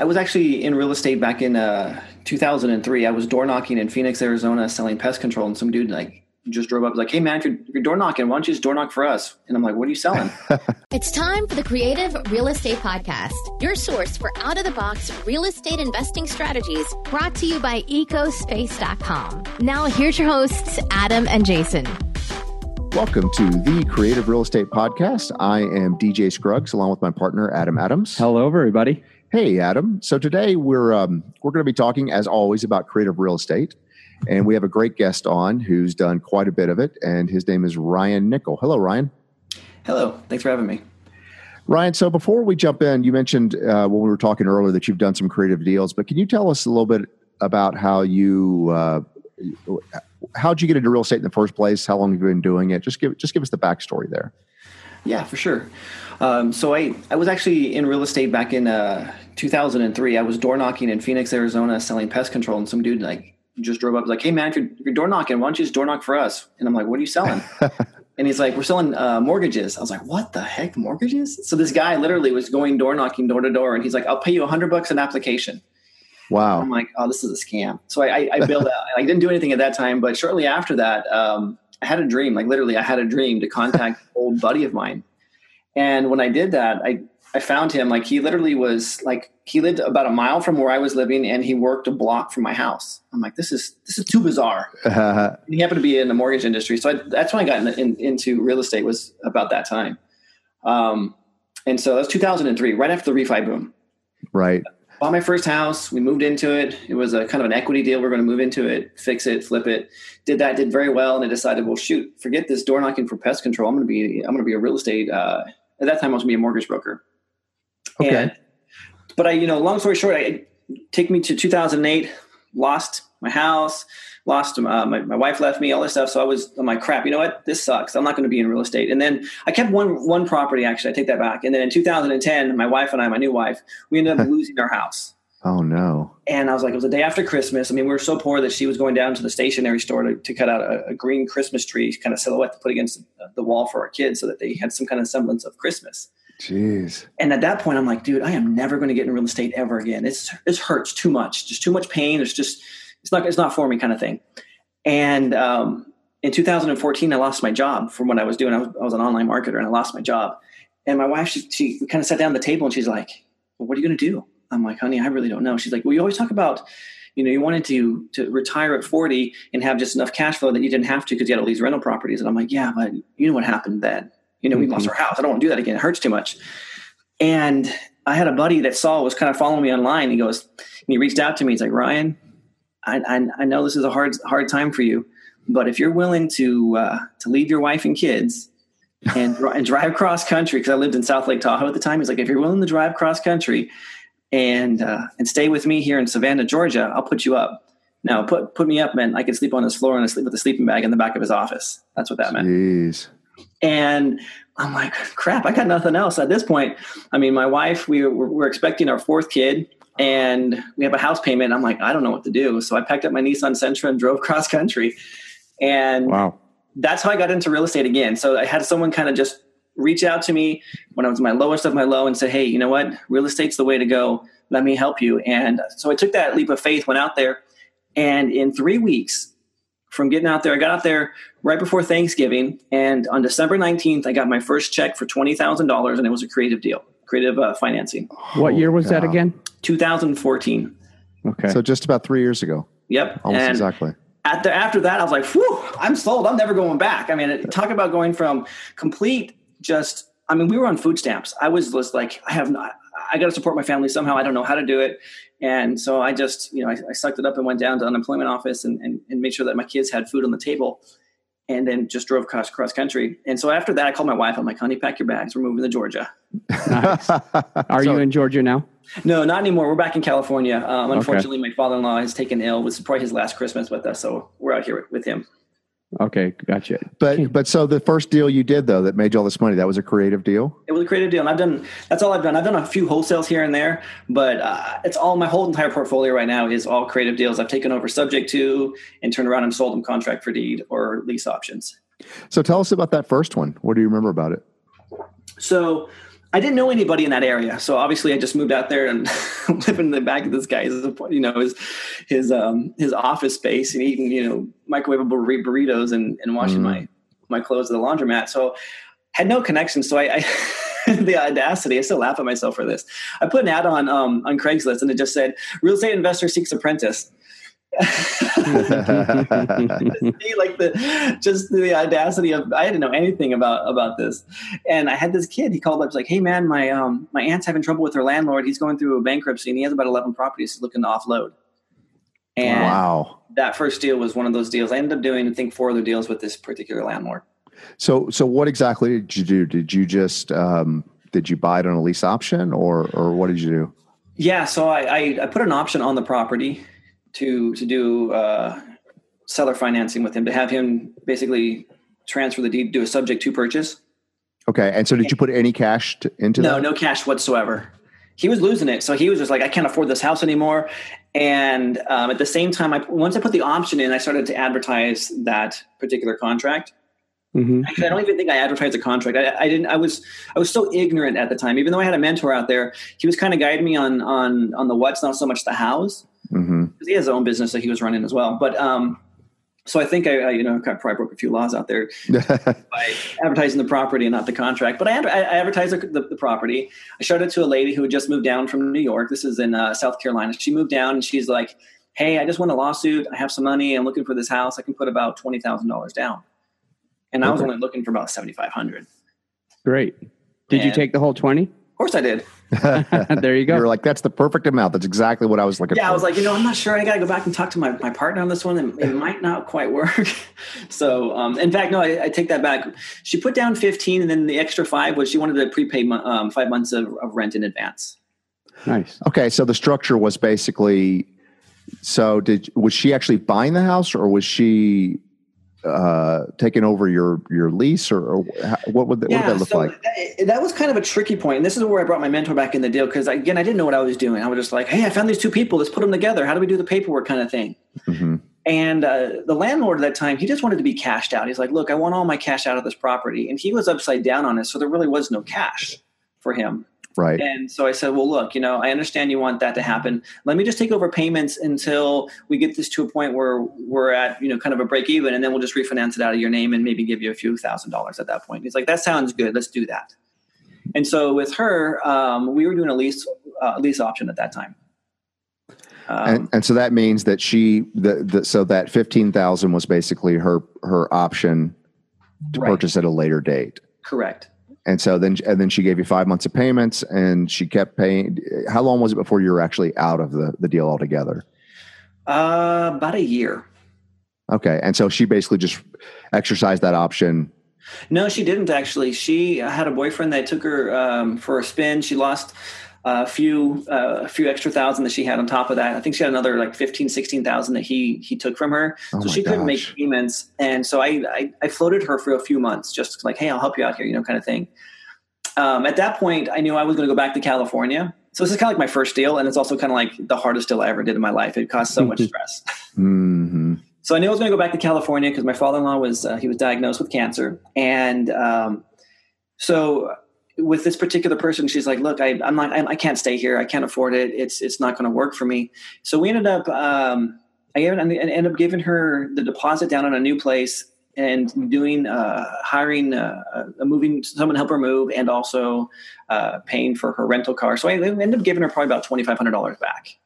I was actually in real estate back in uh, 2003. I was door knocking in Phoenix, Arizona, selling pest control, and some dude like just drove up, was like, "Hey man, if you're, if you're door knocking, why don't you just door knock for us?" And I'm like, "What are you selling?" It's time for the Creative Real Estate Podcast, your source for out of the box real estate investing strategies brought to you by ecospace.com. Now, here's your hosts, Adam and Jason. Welcome to the Creative Real Estate Podcast. I am DJ Scruggs along with my partner Adam Adams. Hello, everybody. Hey, Adam. So today we're um, we're going to be talking, as always, about creative real estate, and we have a great guest on who's done quite a bit of it, and his name is Ryan Nickel. Hello, Ryan. Hello, thanks for having me. Ryan, so before we jump in, you mentioned uh, when we were talking earlier that you've done some creative deals, but can you tell us a little bit about how you uh, how'd you get into real estate in the first place? How long have you been doing it? Just give just give us the backstory there. Yeah, for sure. Um, so I, I was actually in real estate back in uh, 2003. I was door knocking in Phoenix, Arizona, selling pest control, and some dude like just drove up, like, "Hey man, if you're, if you're door knocking, why don't you just door knock for us?" And I'm like, "What are you selling?" and he's like, "We're selling uh, mortgages." I was like, "What the heck, mortgages?" So this guy literally was going door knocking door to door, and he's like, "I'll pay you hundred bucks an application." Wow. I'm like, "Oh, this is a scam." So I, I, I built out. I didn't do anything at that time, but shortly after that, um, I had a dream. Like literally, I had a dream to contact an old buddy of mine and when I did that, I I found him like he literally was like he lived about a mile from where I was living, and he worked a block from my house. I'm like, this is this is too bizarre. He happened to be in the mortgage industry, so I, that's when I got in, in, into real estate. Was about that time, um, and so that was 2003, right after the refi boom. Right. Bought my first house. We moved into it. It was a kind of an equity deal. We are going to move into it, fix it, flip it. Did that. Did very well, and I decided, well, shoot, forget this door knocking for pest control. I'm going to be I'm going to be a real estate. Uh, at that time I was gonna be a mortgage broker. Okay. And, but I, you know, long story short, I take me to 2008, lost my house, lost uh, my, my wife left me, all this stuff. So I was, I'm like, crap, you know what? This sucks. I'm not going to be in real estate. And then I kept one, one property, actually, I take that back. And then in 2010, my wife and I, my new wife, we ended up losing our house. Oh no. And I was like, it was the day after Christmas. I mean, we were so poor that she was going down to the stationery store to, to cut out a, a, green Christmas tree kind of silhouette to put against the wall for our kids so that they had some kind of semblance of Christmas. Jeez. And at that point, I'm like, dude, I am never going to get in real estate ever again. It's it hurts too much, just too much pain. There's just it's not it's not for me kind of thing. And um, in 2014, I lost my job from what I was doing. I was, I was an online marketer, and I lost my job. And my wife, she, she kind of sat down at the table, and she's like, well, "What are you going to do?" I'm like, honey, I really don't know. She's like, well, you always talk about, you know, you wanted to to retire at 40 and have just enough cash flow that you didn't have to because you had all these rental properties. And I'm like, yeah, but you know what happened then? You know, we mm-hmm. lost our house. I don't want to do that again. It hurts too much. And I had a buddy that saw was kind of following me online. He goes, and he reached out to me. He's like, Ryan, I, I, I know this is a hard hard time for you, but if you're willing to uh, to leave your wife and kids and, and drive cross country, because I lived in South Lake Tahoe at the time, he's like, if you're willing to drive cross country and uh, and stay with me here in Savannah, Georgia, I'll put you up. Now, put put me up meant I could sleep on his floor and I sleep with a sleeping bag in the back of his office. That's what that meant. Jeez. And I'm like, crap, I got nothing else at this point. I mean, my wife, we were, we're expecting our fourth kid, and we have a house payment. I'm like, I don't know what to do. So I packed up my Nissan Sentra and drove cross country. And wow. that's how I got into real estate again. So I had someone kind of just reach out to me when I was my lowest of my low and say, hey, you know what? Real estate's the way to go. Let me help you. And so I took that leap of faith, went out there, and in three weeks from getting out there, I got out there right before Thanksgiving. And on December 19th, I got my first check for $20,000, and it was a creative deal, creative uh, financing. What year was that again? 2014. Okay. So just about three years ago. Yep. Almost and exactly. After, after that, I was like, whew, I'm sold. I'm never going back. I mean, talk about going from complete just I mean, we were on food stamps. I was just like, I have not, I got to support my family somehow. I don't know how to do it. And so I just, you know, I, I sucked it up and went down to unemployment office and, and, and, made sure that my kids had food on the table and then just drove cross, cross country. And so after that, I called my wife. I'm like, honey, pack your bags. We're moving to Georgia. Nice. Are so, you in Georgia now? No, not anymore. We're back in California. Um, unfortunately, okay. my father-in-law has taken ill. It was probably his last Christmas with us. So we're out here with, with him. Okay, gotcha. But but so the first deal you did though that made you all this money that was a creative deal. It was a creative deal, and I've done that's all I've done. I've done a few wholesales here and there, but uh, it's all my whole entire portfolio right now is all creative deals. I've taken over subject to and turned around and sold them contract for deed or lease options. So tell us about that first one. What do you remember about it? So I didn't know anybody in that area, so obviously I just moved out there and living in the back of this guy's, you know, his his um, his office space and eating, you know, microwavable burritos and, and washing mm. my my clothes at the laundromat. So had no connection. So I, I the audacity, I still laugh at myself for this. I put an ad on um, on Craigslist and it just said, "Real estate investor seeks apprentice." Like the just the audacity of I didn't know anything about about this, and I had this kid. He called up, like, "Hey man, my um my aunt's having trouble with her landlord. He's going through a bankruptcy, and he has about eleven properties he's looking to offload." And wow, that first deal was one of those deals. I ended up doing I think four other deals with this particular landlord. So so what exactly did you do? Did you just um, did you buy it on a lease option, or or what did you do? Yeah, so I, I, I put an option on the property to to do uh, seller financing with him to have him basically transfer the deed, do a subject to purchase. Okay, and so did you put any cash to, into no, that? No, no cash whatsoever. He was losing it, so he was just like, I can't afford this house anymore. And um, at the same time, I once I put the option in, I started to advertise that particular contract. Mm-hmm. Actually, I don't even think I advertised a contract. I, I, didn't. I was I was so ignorant at the time. Even though I had a mentor out there, he was kind of guiding me on on on the what's, not so much the hows. Mm-hmm. He has his own business that he was running as well. But um, so I think I, I you know probably broke a few laws out there by advertising the property and not the contract. But I, I advertised the, the, the, property. I showed it to a lady who had just moved down from New York. This is in uh, South Carolina. She moved down and she's like, "Hey, I just won a lawsuit. I have some money. I'm looking for this house. I can put about twenty thousand dollars down." And okay. I was only looking for about seventy five hundred. Great. Did and you take the whole twenty? Of course I did. there you go. You're like, that's the perfect amount. That's exactly what I was looking yeah, for. I was like, you know, I'm not sure. I got to go back and talk to my, my partner on this one. And it might not quite work. so, um, in fact, no, I, I, take that back. She put down 15 and then the extra five was she wanted to prepay um, five months of, of rent in advance. Nice. Okay. So the structure was basically, so did, was she actually buying the house or was she uh, taking over your your lease, or, or what would that, yeah, what would that look so like? That, that, was kind of a tricky point, and this is where I brought my mentor back in the deal because again, I didn't know what I was doing. I was just like, "Hey, I found these two people. Let's put them together. How do we do the paperwork?" kind of thing. Mm-hmm. And uh, the landlord at that time, he just wanted to be cashed out. He's like, "Look, I want all my cash out of this property," and he was upside down on it, so there really was no cash for him. Right. And so I said, well, look, you know, I understand you want that to happen. Let me just take over payments until we get this to a point where we're at, you know, kind of a break even, and then we'll just refinance it out of your name and maybe give you a few thousand dollars at that point. He's like, that sounds good. Let's do that. And so with her, um, we were doing a lease uh, lease option at that time. Um, and, and, so that means that she, the, the so that fifteen thousand was basically her her option to right. purchase at a later date. Correct. And so then, and then she gave you five months of payments, and she kept paying. How long was it before you were actually out of the the deal altogether? Uh, about a year. Okay, and so she basically just exercised that option. No, she didn't actually. She had a boyfriend that took her um, for a spin. She lost a few uh, a few extra thousand that she had on top of that. I think she had another like 15, 16,000 that he he took from her. Oh so she couldn't make payments. And so I, I, I floated her for a few months, just like, hey, I'll help you out here, you know, kind of thing. Um, at that point, I knew I was going to go back to California. So this is kind of like my first deal, and it's also kind of like the hardest deal I ever did in my life. It caused so much stress. Mm-hmm. So I knew I was going to go back to California because my father-in-law was uh, he was diagnosed with cancer, and um, so with this particular person, she's like, "Look, I, I'm not, I, I, can't stay here. I can't afford it. It's, it's not going to work for me." So we ended up, um, I ended up giving her the deposit down on a new place and doing, uh, hiring, uh, a moving someone to help her move, and also uh, paying for her rental car. So I ended up giving her probably about twenty five hundred dollars back.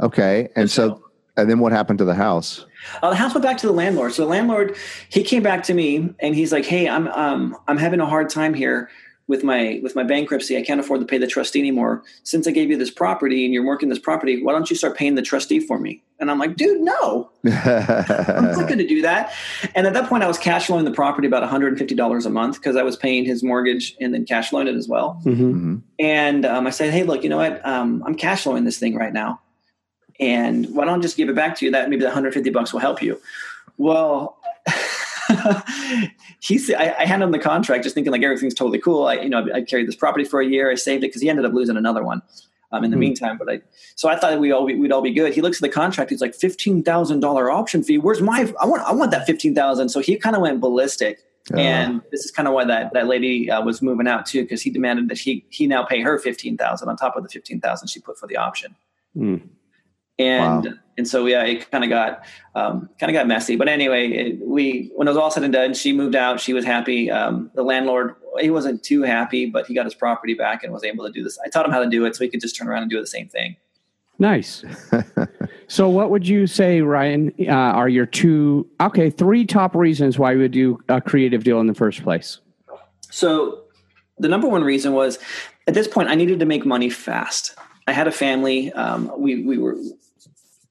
Okay, and so, and then what happened to the house? Uh, the house went back to the landlord. So the landlord, he came back to me and he's like, "Hey, I'm um, I'm having a hard time here with my with my bankruptcy i can't afford to pay the trustee anymore. Since i gave you this property and you're working this property why don't you start paying the trustee for me? And i'm like dude no. I'm not going to do that. And at that point i was cash flowing the property about $150 a month because i was paying his mortgage and then cash flowing it as well. Mm-hmm. mm-hmm. and um, i said hey look you know what? Um, i'm cash flowing this thing right now. And why don't I just give it back to you? That maybe the 150 bucks will help you. Well he said, I, I handed him the contract just thinking like everything's totally cool. I, you know, I, I carried this property for a year. I saved it because he ended up losing another one. Um, in the mm-hmm. meantime, but I, so I thought we all we'd all be good. He looks at the contract. He's like fifteen thousand dollar option fee. Where's my? I want I want that fifteen thousand. So he kind of went ballistic. Uh, and this is kind of why that that lady uh, was moving out too, because he demanded that he he now pay her fifteen thousand on top of the fifteen thousand she put for the option. Mm. And Wow. and so yeah, it kind of got um, kind of got messy. But anyway, it, we when it was all said and done, she moved out. She was happy. Um, the landlord he wasn't too happy, but he got his property back and was able to do this. I taught him how to do it, so he could just turn around and do the same thing. Nice. so, what would you say, Ryan, uh, are your two, okay, three top reasons why you would do a creative deal in the first place? So the number one reason was at this point I needed to make money fast. I had a family. Um, we we were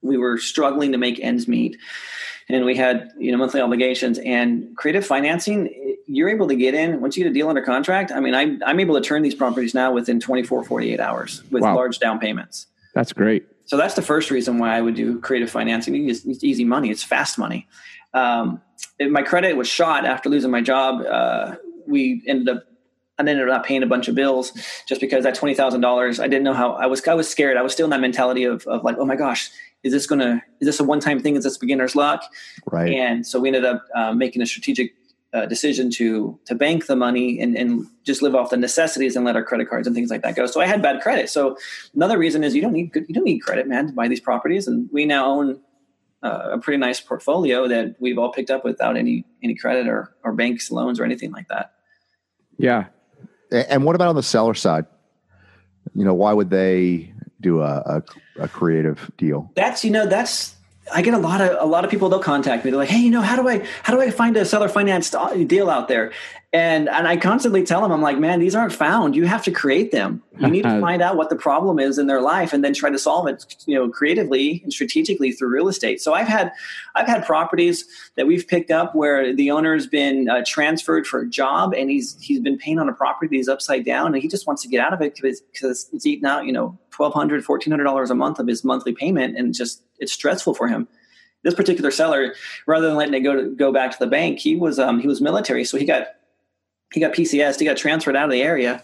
we were struggling to make ends meet, and we had you know monthly obligations. And creative financing, you're able to get in once you get a deal under contract. I mean, I, I'm able to turn these properties now within 24, 48 hours with Wow. large down payments. That's great. So that's the first reason why I would do creative financing. It's, it's easy money. It's fast money. Um, it- my credit was shot after losing my job. Uh, we ended up, I ended up paying a bunch of bills just because that twenty thousand dollars. I didn't know how. I was, I was scared. I was still in that mentality of, of like, oh my gosh, is this gonna, is this a one time thing? Is this beginner's luck? right. And so we ended up uh, making a strategic uh, decision to to bank the money and, and just live off the necessities and let our credit cards and things like that go. So I had bad credit. So another reason is you don't need good, you don't need credit, man, to buy these properties. And we now own uh, a pretty nice portfolio that we've all picked up without any any credit or or banks loans or anything like that. Yeah. And what about on the seller side? You know, why would they do a, a, a creative deal? That's you know that's I get a lot of a lot of people they'll contact me. They're like, hey, you know, how do I how do I find a seller financed deal out there? And and I constantly tell them, I'm like, man, these aren't found. You have to create them. You need to find out what the problem is in their life and then try to solve it, you know, creatively and strategically through real estate. So I've had I've had properties that we've picked up where the owner's been uh, transferred for a job and he's he's been paying on a property that's upside down and he just wants to get out of it because because it's eating out, you know, $1,200, $1,400 a month of his monthly payment and just it's stressful for him this particular seller, rather than letting it go to go back to the bank, he was um, he was military, so he got he got PCS, he got transferred out of the area,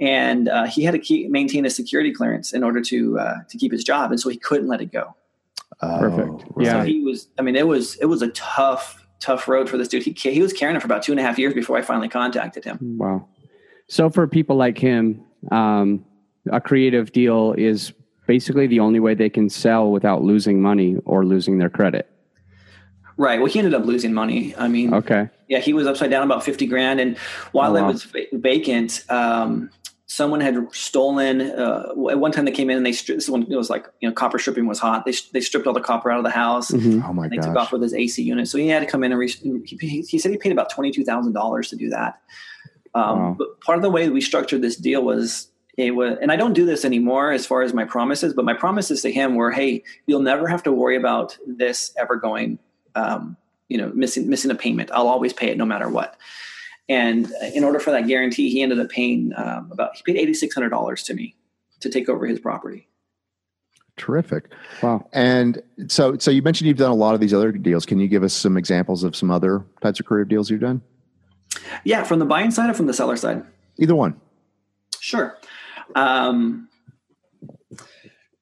and uh, he had to keep maintain a security clearance in order to uh, to keep his job, and so he couldn't let it go. Perfect. Oh, Yeah. So he was, I mean, it was it was a tough tough road for this dude. He he was carrying it for about two and a half years before I finally contacted him. Wow. So, for people like him, um, a creative deal is basically the only way they can sell without losing money or losing their credit. Right. Well, he ended up losing money. I mean, Okay. yeah, he was upside down about 50 grand. And while Oh, it was vacant, um, someone had stolen, uh, at one time they came in and they, stri- this one, it was like, you know, copper stripping was hot. They, sh- they stripped all the copper out of the house. Mhm. Oh my and they took off with his AC unit. So he had to come in and re- he, he, he said he paid about $22,000 to do that. Um, Wow. But part of the way we structured this deal was it was, and I don't do this anymore as far as my promises, but my promises to him were, Hey, you'll never have to worry about this ever going, um, you know, missing, missing a payment. I'll always pay it no matter what. And in order for that guarantee, he ended up paying um, about, he paid $8,600 to me to take over his property. Terrific. Wow. And so, so you mentioned you've done a lot of these other deals. Can you give us some examples of some other types of creative deals you've done? Yeah. From the buying side or from the seller side? Either one. Sure. Um,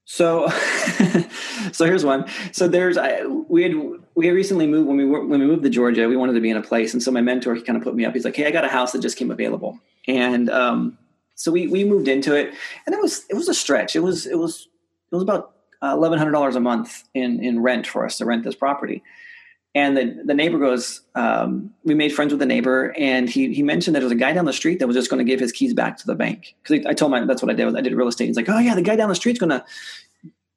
so, so here's one. So there's I, we had we had recently moved when we were when we moved to Georgia. We wanted to be in a place, and so my mentor he kind of put me up. He's like, "Hey, I got a house that just came available," and um, so we we moved into it, and it was it was a stretch. It was it was it was about uh, eleven hundred dollars a month in in rent for us to rent this property. And the, the neighbor goes, um, we made friends with the neighbor, and he, he mentioned that there was a guy down the street that was just going to give his keys back to the bank. Because I told him that's what I did. I did real estate. He's like, oh yeah, the guy down the street's going to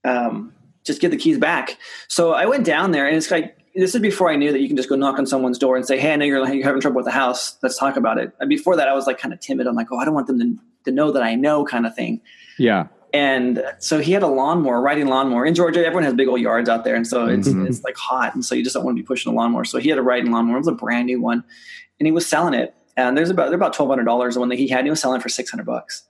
um, just get the keys back. So I went down there, and it's like this is before I knew that you can just go knock on someone's door and say, hey, I know you're, you're having trouble with the house. Let's talk about it. And before that, I was like kind of timid. I'm like, oh, I don't want them to, to know that I know, kind of thing. Yeah. And so he had a lawnmower, riding lawnmower. In Georgia, everyone has big old yards out there, and so it's Mhm. it's like hot, and so you just don't want to be pushing a lawnmower. So he had a riding lawnmower. It was a brand new one, and he was selling it. And there's about they're about twelve hundred dollars. The one that he had, and he was selling it for six hundred bucks.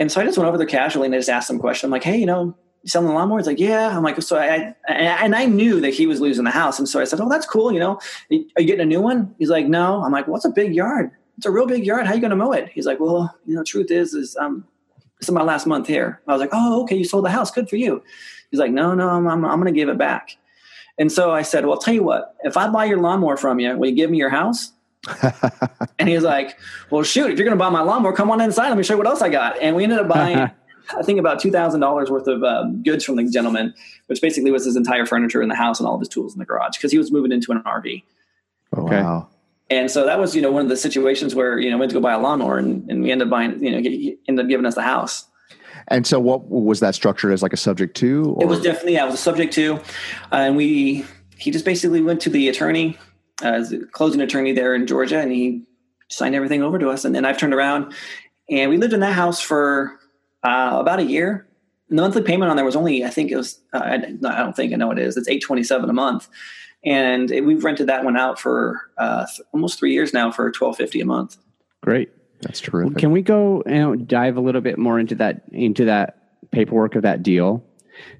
And so I just went over there casually and I just asked him a question. I'm like, hey, you know, you selling the lawnmower? He's like, yeah. I'm like, so I, I and I knew that he was losing the house, and so I said, oh, that's cool. You know, are you getting a new one? He's like, no. I'm like, what's a big yard? It's a real big yard. How you going to mow it? He's like, well, you know, truth is, is um, this is my last month here. I was like, oh, okay, you sold the house. Good for you. He's like, no, no, I'm, I'm, I'm going to give it back. And so I said, well, I'll tell you what, if I buy your lawnmower from you, will you give me your house? and he was like, well, shoot, if you're going to buy my lawnmower, come on inside. Let me show you what else I got. And we ended up buying, I think, about $2,000 worth of um, goods from the gentleman, which basically was his entire furniture in the house and all of his tools in the garage because he was moving into an RV. Okay. Wow. And so that was, you know, one of the situations where, you know, we went to go buy a lawnmower and, and we ended up buying, you know, he ended up giving us the house. And so what was that structured as like a subject to? Or? It was definitely, yeah, it was a subject to. Uh, and we, he just basically went to the attorney, uh, as a closing attorney there in Georgia, and he signed everything over to us. And then I've turned around and we lived in that house for uh, about a year. And the monthly payment on there was only, I think it was, uh, I, I don't think I know it is. It's 827 a month and we've rented that one out for uh, th- almost three years now for twelve fifty a month. Great, that's terrific. Can we go and dive a little bit more into that into that paperwork of that deal?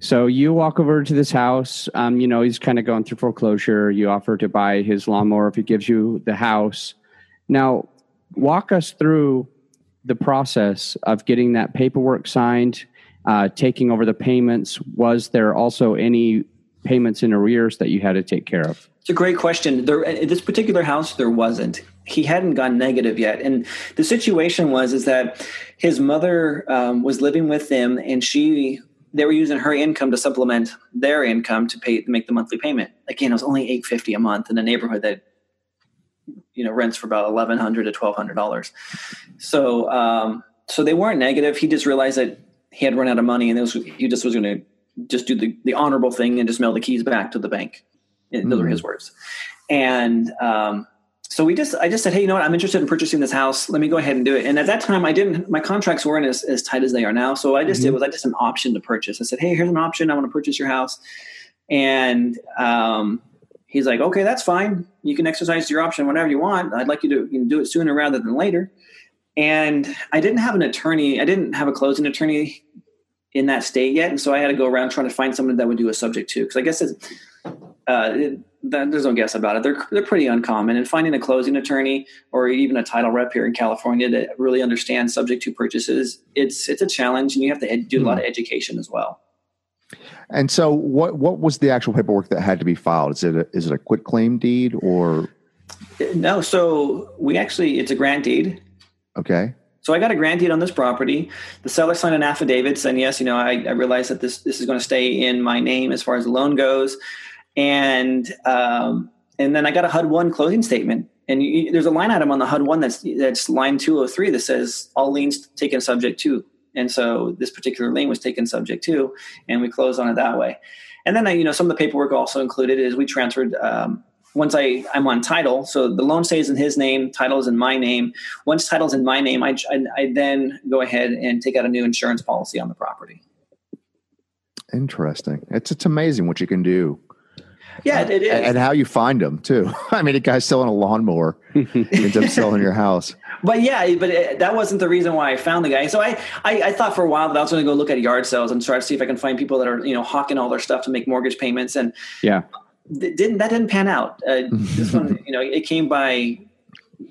So you walk over to this house. Um, you know he's kind of going through foreclosure. You offer to buy his lawnmower if he gives you the house. Now, walk us through the process of getting that paperwork signed, uh, taking over the payments. Was there also any payments in arrears that you had to take care of? It's a great question. There, in this particular house, there wasn't. He hadn't gone negative yet, and the situation was is that his mother um, was living with them, and she they were using her income to supplement their income to pay make the monthly payment. Again, it was only eight fifty a month in a neighborhood that you know rents for about eleven hundred to twelve hundred dollars. So um, so they weren't negative. He just realized that he had run out of money, and was, he just was going to just do the, the honorable thing and just mail the keys back to the bank. Mm-hmm. Those are his words. And um, so we just, I just said, hey, you know what? I'm interested in purchasing this house. Let me go ahead and do it. And at that time, I didn't, my contracts weren't as, as tight as they are now. So I just mm-hmm. did was I just an option to purchase. I said, hey, here's an option. I want to purchase your house. And um, he's like, okay, that's fine. You can exercise your option whenever you want. I'd like you to you know, do it sooner rather than later. And I didn't have an attorney. I didn't have a closing attorney in that state yet, and so I had to go around trying to find someone that would do a subject to. Because I guess it's uh, it, there's no guess about it. They're they're pretty uncommon, and finding a closing attorney or even a title rep here in California that really understands subject to purchases, it's it's a challenge, and you have to ed- do a lot of hmm. education as well. And so, what what was the actual paperwork that had to be filed? Is it a, is it a quit claim deed or? No, so we actually it's a grant deed. Okay. So I got a grant deed on this property. The seller signed an affidavit saying, yes, you know, I, I realize that this this is going to stay in my name as far as the loan goes, and um, and then I got a HUD one closing statement. And you, there's a line item on the HUD one that's that's line 203 that says all liens taken subject to. And so this particular lien was taken subject to, and we closed on it that way. And then I, you know, some of the paperwork also included is we transferred um, once I I'm on title, so the loan stays in his name, title is in my name. Once title's in my name, I, I, I then go ahead and take out a new insurance policy on the property. Interesting. It's it's amazing what you can do. Yeah, it is, and how you find them too. I mean, a guy selling a lawnmower ends up selling your house. But yeah, but it, that wasn't the reason why I found the guy. So I, I, I thought for a while that I was going to go look at yard sales and try to see if I can find people that are you know hawking all their stuff to make mortgage payments. And yeah, didn't that didn't pan out. Uh, this one, you know, it came by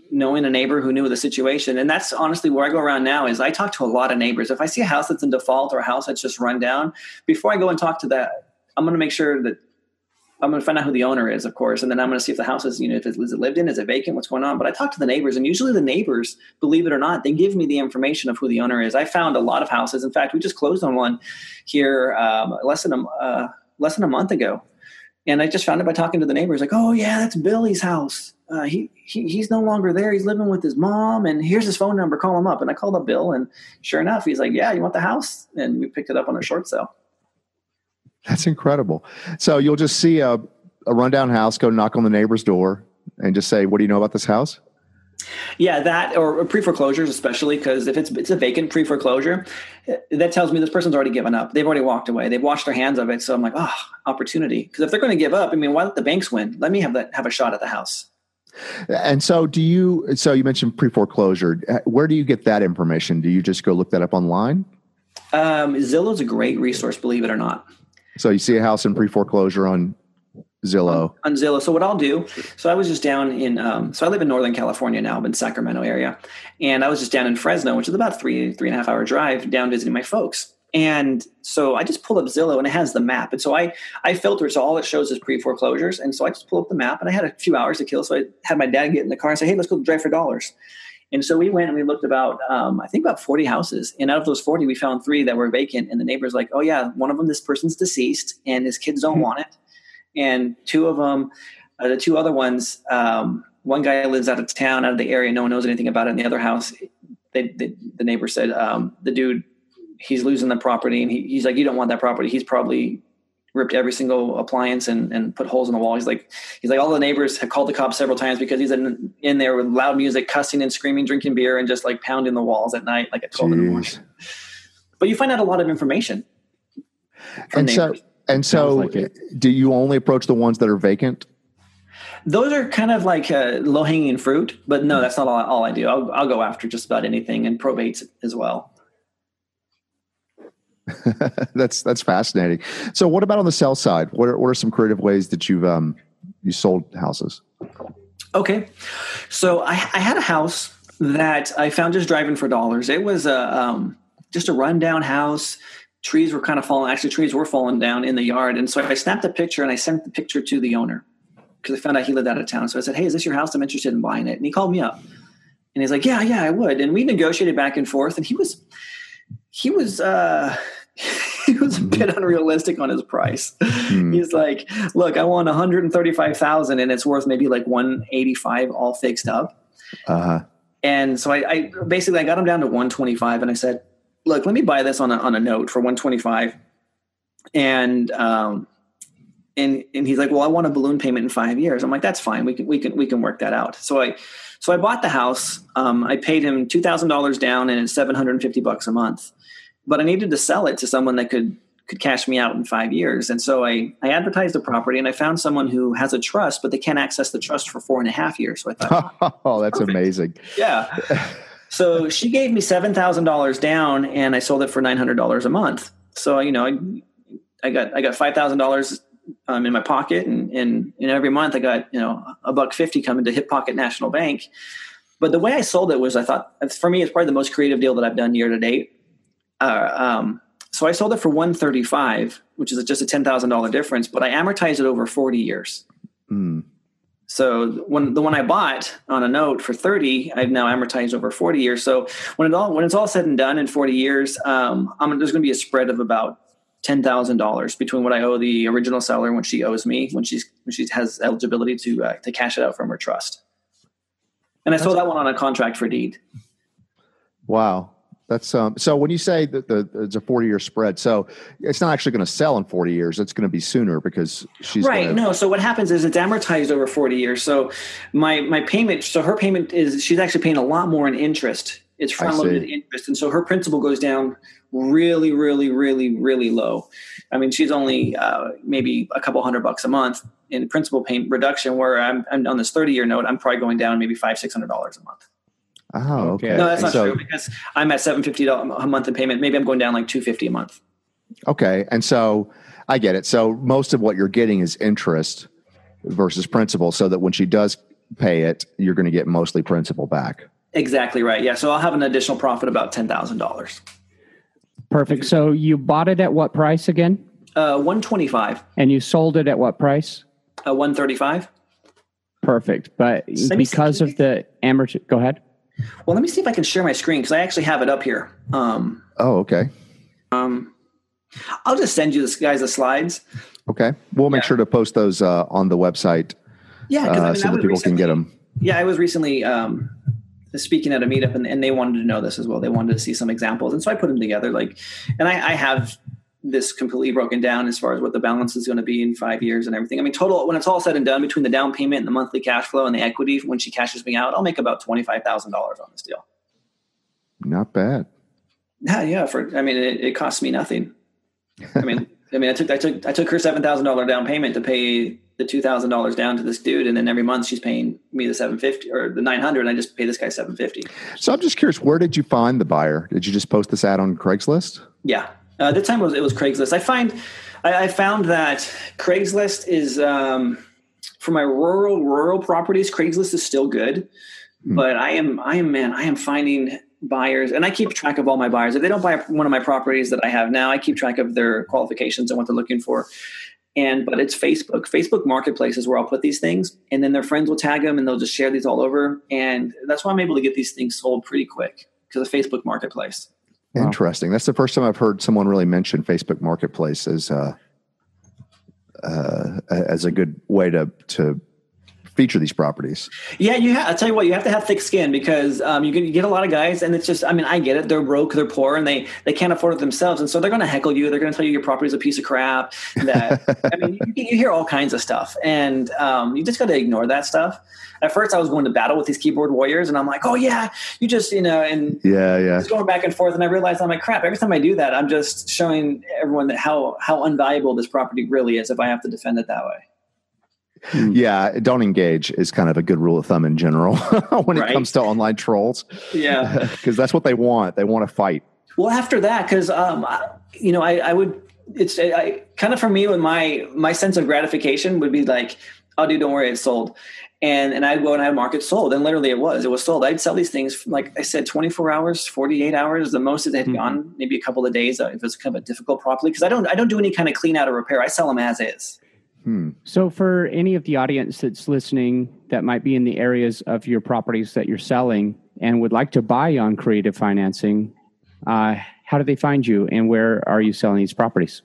knowing a neighbor who knew the situation, and that's honestly where I go around now. Is I talk to a lot of neighbors. If I see a house that's in default or a house that's just run down, before I go and talk to that, I'm going to make sure that I'm going to find out who the owner is, of course, and then I'm going to see if the house is, you know, if it, is it lived in, is it vacant, what's going on. But I talk to the neighbors, and usually the neighbors, believe it or not, they give me the information of who the owner is. I found a lot of houses. In fact, we just closed on one here um, less than a uh, less than a month ago and I just found it by talking to the neighbors, like, oh yeah, that's Billy's house. Uh, he, he he's no longer there. He's living with his mom, and here's his phone number. Call him up. And I called up Bill, and sure enough, he's like, yeah, you want the house? And we picked it up on a short sale. That's incredible. So you'll just see a, a rundown house, go knock on the neighbor's door, and just say, "What do you know about this house?" Yeah, that or pre foreclosures, especially because if it's it's a vacant pre foreclosure, that tells me this person's already given up. They've already walked away. They've washed their hands of it. So I'm like, oh, opportunity. Because if they're going to give up, I mean, why let the banks win? Let me have that have a shot at the house. And so, do you? So you mentioned pre foreclosure. Where do you get that information? Do you just go look that up online? Um, Zillow's a great resource, believe it or not. So you see a house in pre foreclosure on Zillow. On, Zillow. So what I'll do, so I was just down in, um, so I live in Northern California now, I'm in Sacramento area, and I was just down in Fresno, which is about three three and a half hour drive down visiting my folks. And so I just pulled up Zillow and it has the map. And so I I filtered so all it shows is pre foreclosures. And so I just pulled up the map and I had a few hours to kill. So I had my dad get in the car and say, Hey, let's go drive for dollars. And so we went and we looked about, um, I think about 40 houses. And out of those 40, we found three that were vacant. And the neighbor's like, oh, yeah, one of them, this person's deceased and his kids don't mm-hmm. want it. And two of them, uh, the two other ones, um, one guy lives out of town, out of the area. No one knows anything about it. And the other house, they, they, the neighbor said, um, the dude, he's losing the property. And he, he's like, you don't want that property. He's probably ripped every single appliance and, and put holes in the wall. He's like, he's like, all the neighbors have called the cops several times because he's in, in there with loud music, cussing and screaming, drinking beer, and just like pounding the walls at night, like at 12 Jeez. in the morning. But you find out a lot of information. And neighbors. so, and so like do you only approach the ones that are vacant? Those are kind of like uh, low hanging fruit, but no, that's not all, all I do. I'll, I'll go after just about anything and probates as well. that's that's fascinating. So, what about on the sell side? What are, what are some creative ways that you've um, you sold houses? Okay, so I, I had a house that I found just driving for dollars. It was a um, just a rundown house. Trees were kind of falling. Actually, trees were falling down in the yard, and so I snapped a picture and I sent the picture to the owner because I found out he lived out of town. So I said, "Hey, is this your house? I'm interested in buying it." And he called me up, and he's like, "Yeah, yeah, I would." And we negotiated back and forth, and he was he was uh he was a bit unrealistic on his price. Hmm. He's like, "Look, I want 135,000 and it's worth maybe like 185 all fixed up." Uh-huh. And so I, I, basically I got him down to 125 and I said, "Look, let me buy this on a on a note for 125." And um and and he's like, "Well, I want a balloon payment in 5 years." I'm like, "That's fine. We can we can we can work that out." So I so I bought the house. Um, I paid him $2,000 down and it's 750 bucks a month but I needed to sell it to someone that could could cash me out in five years. And so I, I advertised the property and I found someone who has a trust, but they can't access the trust for four and a half years. So I thought, oh, that's perfect. amazing. Yeah. so she gave me $7,000 down and I sold it for $900 a month. So, you know, I, I got, I got $5,000 um, in my pocket and, and, and every month I got, you know, a buck 50 coming to Hip Pocket National Bank. But the way I sold it was I thought for me, it's probably the most creative deal that I've done year to date uh, um, so I sold it for 135, which is just a $10,000 difference, but I amortized it over 40 years. Mm. So when the one I bought on a note for 30, I've now amortized over 40 years. So when it all, when it's all said and done in 40 years, um, there's going to be a spread of about $10,000 between what I owe the original seller and what she owes me when she's, when she has eligibility to, uh, to cash it out from her trust. And I That's sold that one on a contract for deed. Wow. That's um, so when you say that the, it's a 40 year spread, so it's not actually going to sell in 40 years. It's going to be sooner because she's right. Gonna... No. So what happens is it's amortized over 40 years. So my, my payment, so her payment is, she's actually paying a lot more in interest. It's front loaded interest. And so her principal goes down really, really, really, really low. I mean, she's only uh, maybe a couple hundred bucks a month in principal payment reduction where I'm, I'm on this 30 year note, I'm probably going down maybe five, $600 a month. Oh, okay. No, that's not so, true because I'm at seven fifty a month in payment. Maybe I'm going down like two fifty a month. Okay, and so I get it. So most of what you're getting is interest versus principal, so that when she does pay it, you're going to get mostly principal back. Exactly right. Yeah. So I'll have an additional profit about ten thousand dollars. Perfect. So you bought it at what price again? Uh, one twenty five. And you sold it at what price? Uh, one thirty five. Perfect. But because of the amortization, go ahead. Well, let me see if I can share my screen because I actually have it up here. Um, oh, okay. Um, I'll just send you this guys the slides. Okay, we'll make yeah. sure to post those uh, on the website. Yeah, uh, I mean, so that people recently, can get them. Yeah, I was recently um, speaking at a meetup, and, and, they wanted to know this as well. They wanted to see some examples, and so I put them together. Like, and I, I have this completely broken down as far as what the balance is going to be in five years and everything. I mean, total when it's all said and done, between the down payment and the monthly cash flow and the equity when she cashes me out, I'll make about twenty five thousand dollars on this deal. Not bad. Yeah, yeah. For I mean, it, it costs me nothing. I mean, I mean, I took I took I took her seven thousand dollar down payment to pay the two thousand dollars down to this dude, and then every month she's paying me the seven fifty or the nine hundred, and I just pay this guy seven fifty. So I'm just curious, where did you find the buyer? Did you just post this ad on Craigslist? Yeah, uh, the time it was, it was Craigslist. I find I, I found that Craigslist is um, for my rural rural properties. Craigslist is still good, mm. but I am I am man I am finding buyers, and I keep track of all my buyers. If they don't buy one of my properties that I have now, I keep track of their qualifications and what they're looking for. And but it's Facebook. Facebook Marketplace is where I'll put these things, and then their friends will tag them, and they'll just share these all over. And that's why I'm able to get these things sold pretty quick because of Facebook Marketplace. Interesting. That's the first time I've heard someone really mention Facebook Marketplace as uh, uh, as a good way to to feature these properties. Yeah, you. Ha- I tell you what, you have to have thick skin because um, you, get, you get a lot of guys, and it's just. I mean, I get it. They're broke, they're poor, and they they can't afford it themselves, and so they're going to heckle you. They're going to tell you your property is a piece of crap. That I mean, you, you, hear all kinds of stuff, and um, you just got to ignore that stuff. At first, I was going to battle with these keyboard warriors, and I'm like, oh yeah, you just you know, and yeah, yeah, just going back and forth, and I realized I'm like, crap. Every time I do that, I'm just showing everyone that how how unvaluable this property really is if I have to defend it that way. Hmm. Yeah, don't engage is kind of a good rule of thumb in general when right? it comes to online trolls. Yeah, because that's what they want. They want to fight. Well, after that, because um, you know, I, I would. It's I, kind of for me when my my sense of gratification would be like, "Oh, dude, don't worry, it's sold." And and I'd go and I'd mark it sold, and literally it was it was sold. I'd sell these things like I said, twenty four hours, forty eight hours. The most it had mm-hmm. gone maybe a couple of days if it was kind of a difficult properly because I don't I don't do any kind of clean out or repair. I sell them as is. Hmm. So, for any of the audience that's listening that might be in the areas of your properties that you're selling and would like to buy on creative financing, uh, how do they find you and where are you selling these properties?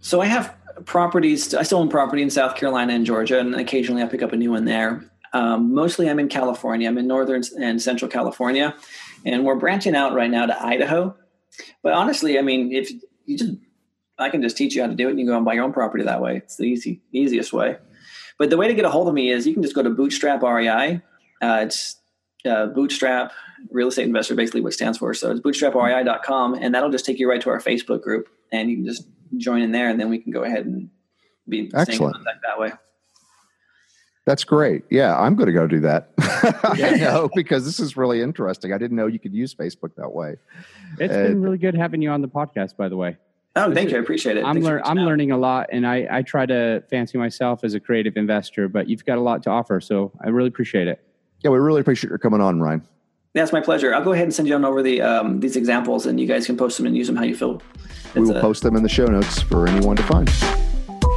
So, I have properties, I still own property in South Carolina and Georgia, and occasionally I pick up a new one there. Um, mostly I'm in California, I'm in Northern and Central California, and we're branching out right now to Idaho. But honestly, I mean, if you just I can just teach you how to do it and you can go and buy your own property that way. It's the easy, easiest way. But the way to get a hold of me is you can just go to Bootstrap REI. Uh, it's uh, Bootstrap Real Estate Investor, basically what stands for. So it's bootstraprei.com, and that'll just take you right to our Facebook group, and you can just join in there, and then we can go ahead and be excellent that way. That's great. Yeah, I'm going to go do that. I know because this is really interesting. I didn't know you could use Facebook that way. It's uh, been really good having you on the podcast, by the way. Oh, thank you. I appreciate it. I'm, lear- I'm learning a lot, and I, I try to fancy myself as a creative investor, but you've got a lot to offer, so I really appreciate it. Yeah, we really appreciate your coming on, Ryan. That's my pleasure. I'll go ahead and send you on over the um, these examples, and you guys can post them and use them how you feel. It's we will a- post them in the show notes for anyone to find.